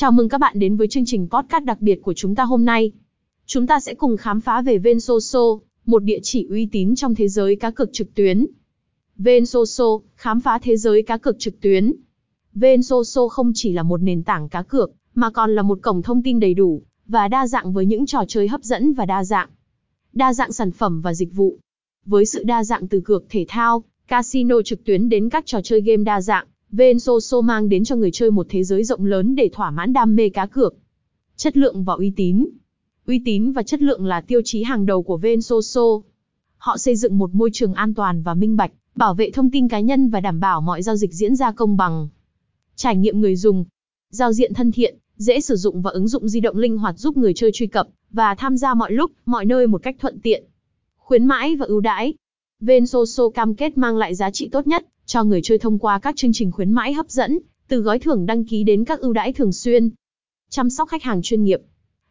Chào mừng các bạn đến với chương trình podcast đặc biệt của chúng ta hôm nay. Chúng ta sẽ cùng khám phá về Vensoso, một địa chỉ uy tín trong thế giới cá cược trực tuyến. Vensoso, khám phá thế giới cá cược trực tuyến. Vensoso không chỉ là một nền tảng cá cược, mà còn là một cổng thông tin đầy đủ và đa dạng với những trò chơi hấp dẫn và đa dạng. Đa dạng sản phẩm và dịch vụ. Với sự đa dạng từ cược thể thao, casino trực tuyến đến các trò chơi game đa dạng, Vensoso mang đến cho người chơi một thế giới rộng lớn để thỏa mãn đam mê cá cược. Chất lượng và uy tín. Uy tín và chất lượng là tiêu chí hàng đầu của Vensoso. Họ xây dựng một môi trường an toàn và minh bạch, bảo vệ thông tin cá nhân và đảm bảo mọi giao dịch diễn ra công bằng. Trải nghiệm người dùng. Giao diện thân thiện, dễ sử dụng và ứng dụng di động linh hoạt giúp người chơi truy cập và tham gia mọi lúc, mọi nơi một cách thuận tiện. Khuyến mãi và ưu đãi. Vensoso cam kết mang lại giá trị tốt nhất cho người chơi thông qua các chương trình khuyến mãi hấp dẫn, từ gói thưởng đăng ký đến các ưu đãi thường xuyên. Chăm sóc khách hàng chuyên nghiệp.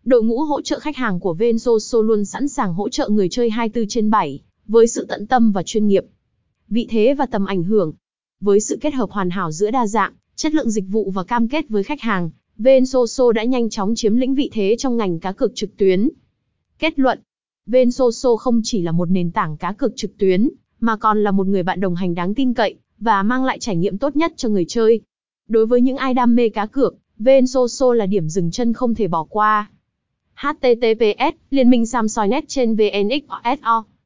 Đội ngũ hỗ trợ khách hàng của Vensoso luôn sẵn sàng hỗ trợ người chơi 24 trên 7, với sự tận tâm và chuyên nghiệp. Vị thế và tầm ảnh hưởng. Với sự kết hợp hoàn hảo giữa đa dạng, chất lượng dịch vụ và cam kết với khách hàng, Vensoso đã nhanh chóng chiếm lĩnh vị thế trong ngành cá cược trực tuyến. Kết luận, Vensoso không chỉ là một nền tảng cá cược trực tuyến, mà còn là một người bạn đồng hành đáng tin cậy, và mang lại trải nghiệm tốt nhất cho người chơi. Đối với những ai đam mê cá cược, Vensoso là điểm dừng chân không thể bỏ qua. HTTPS, Liên minh Samsung.net trên VNXOSO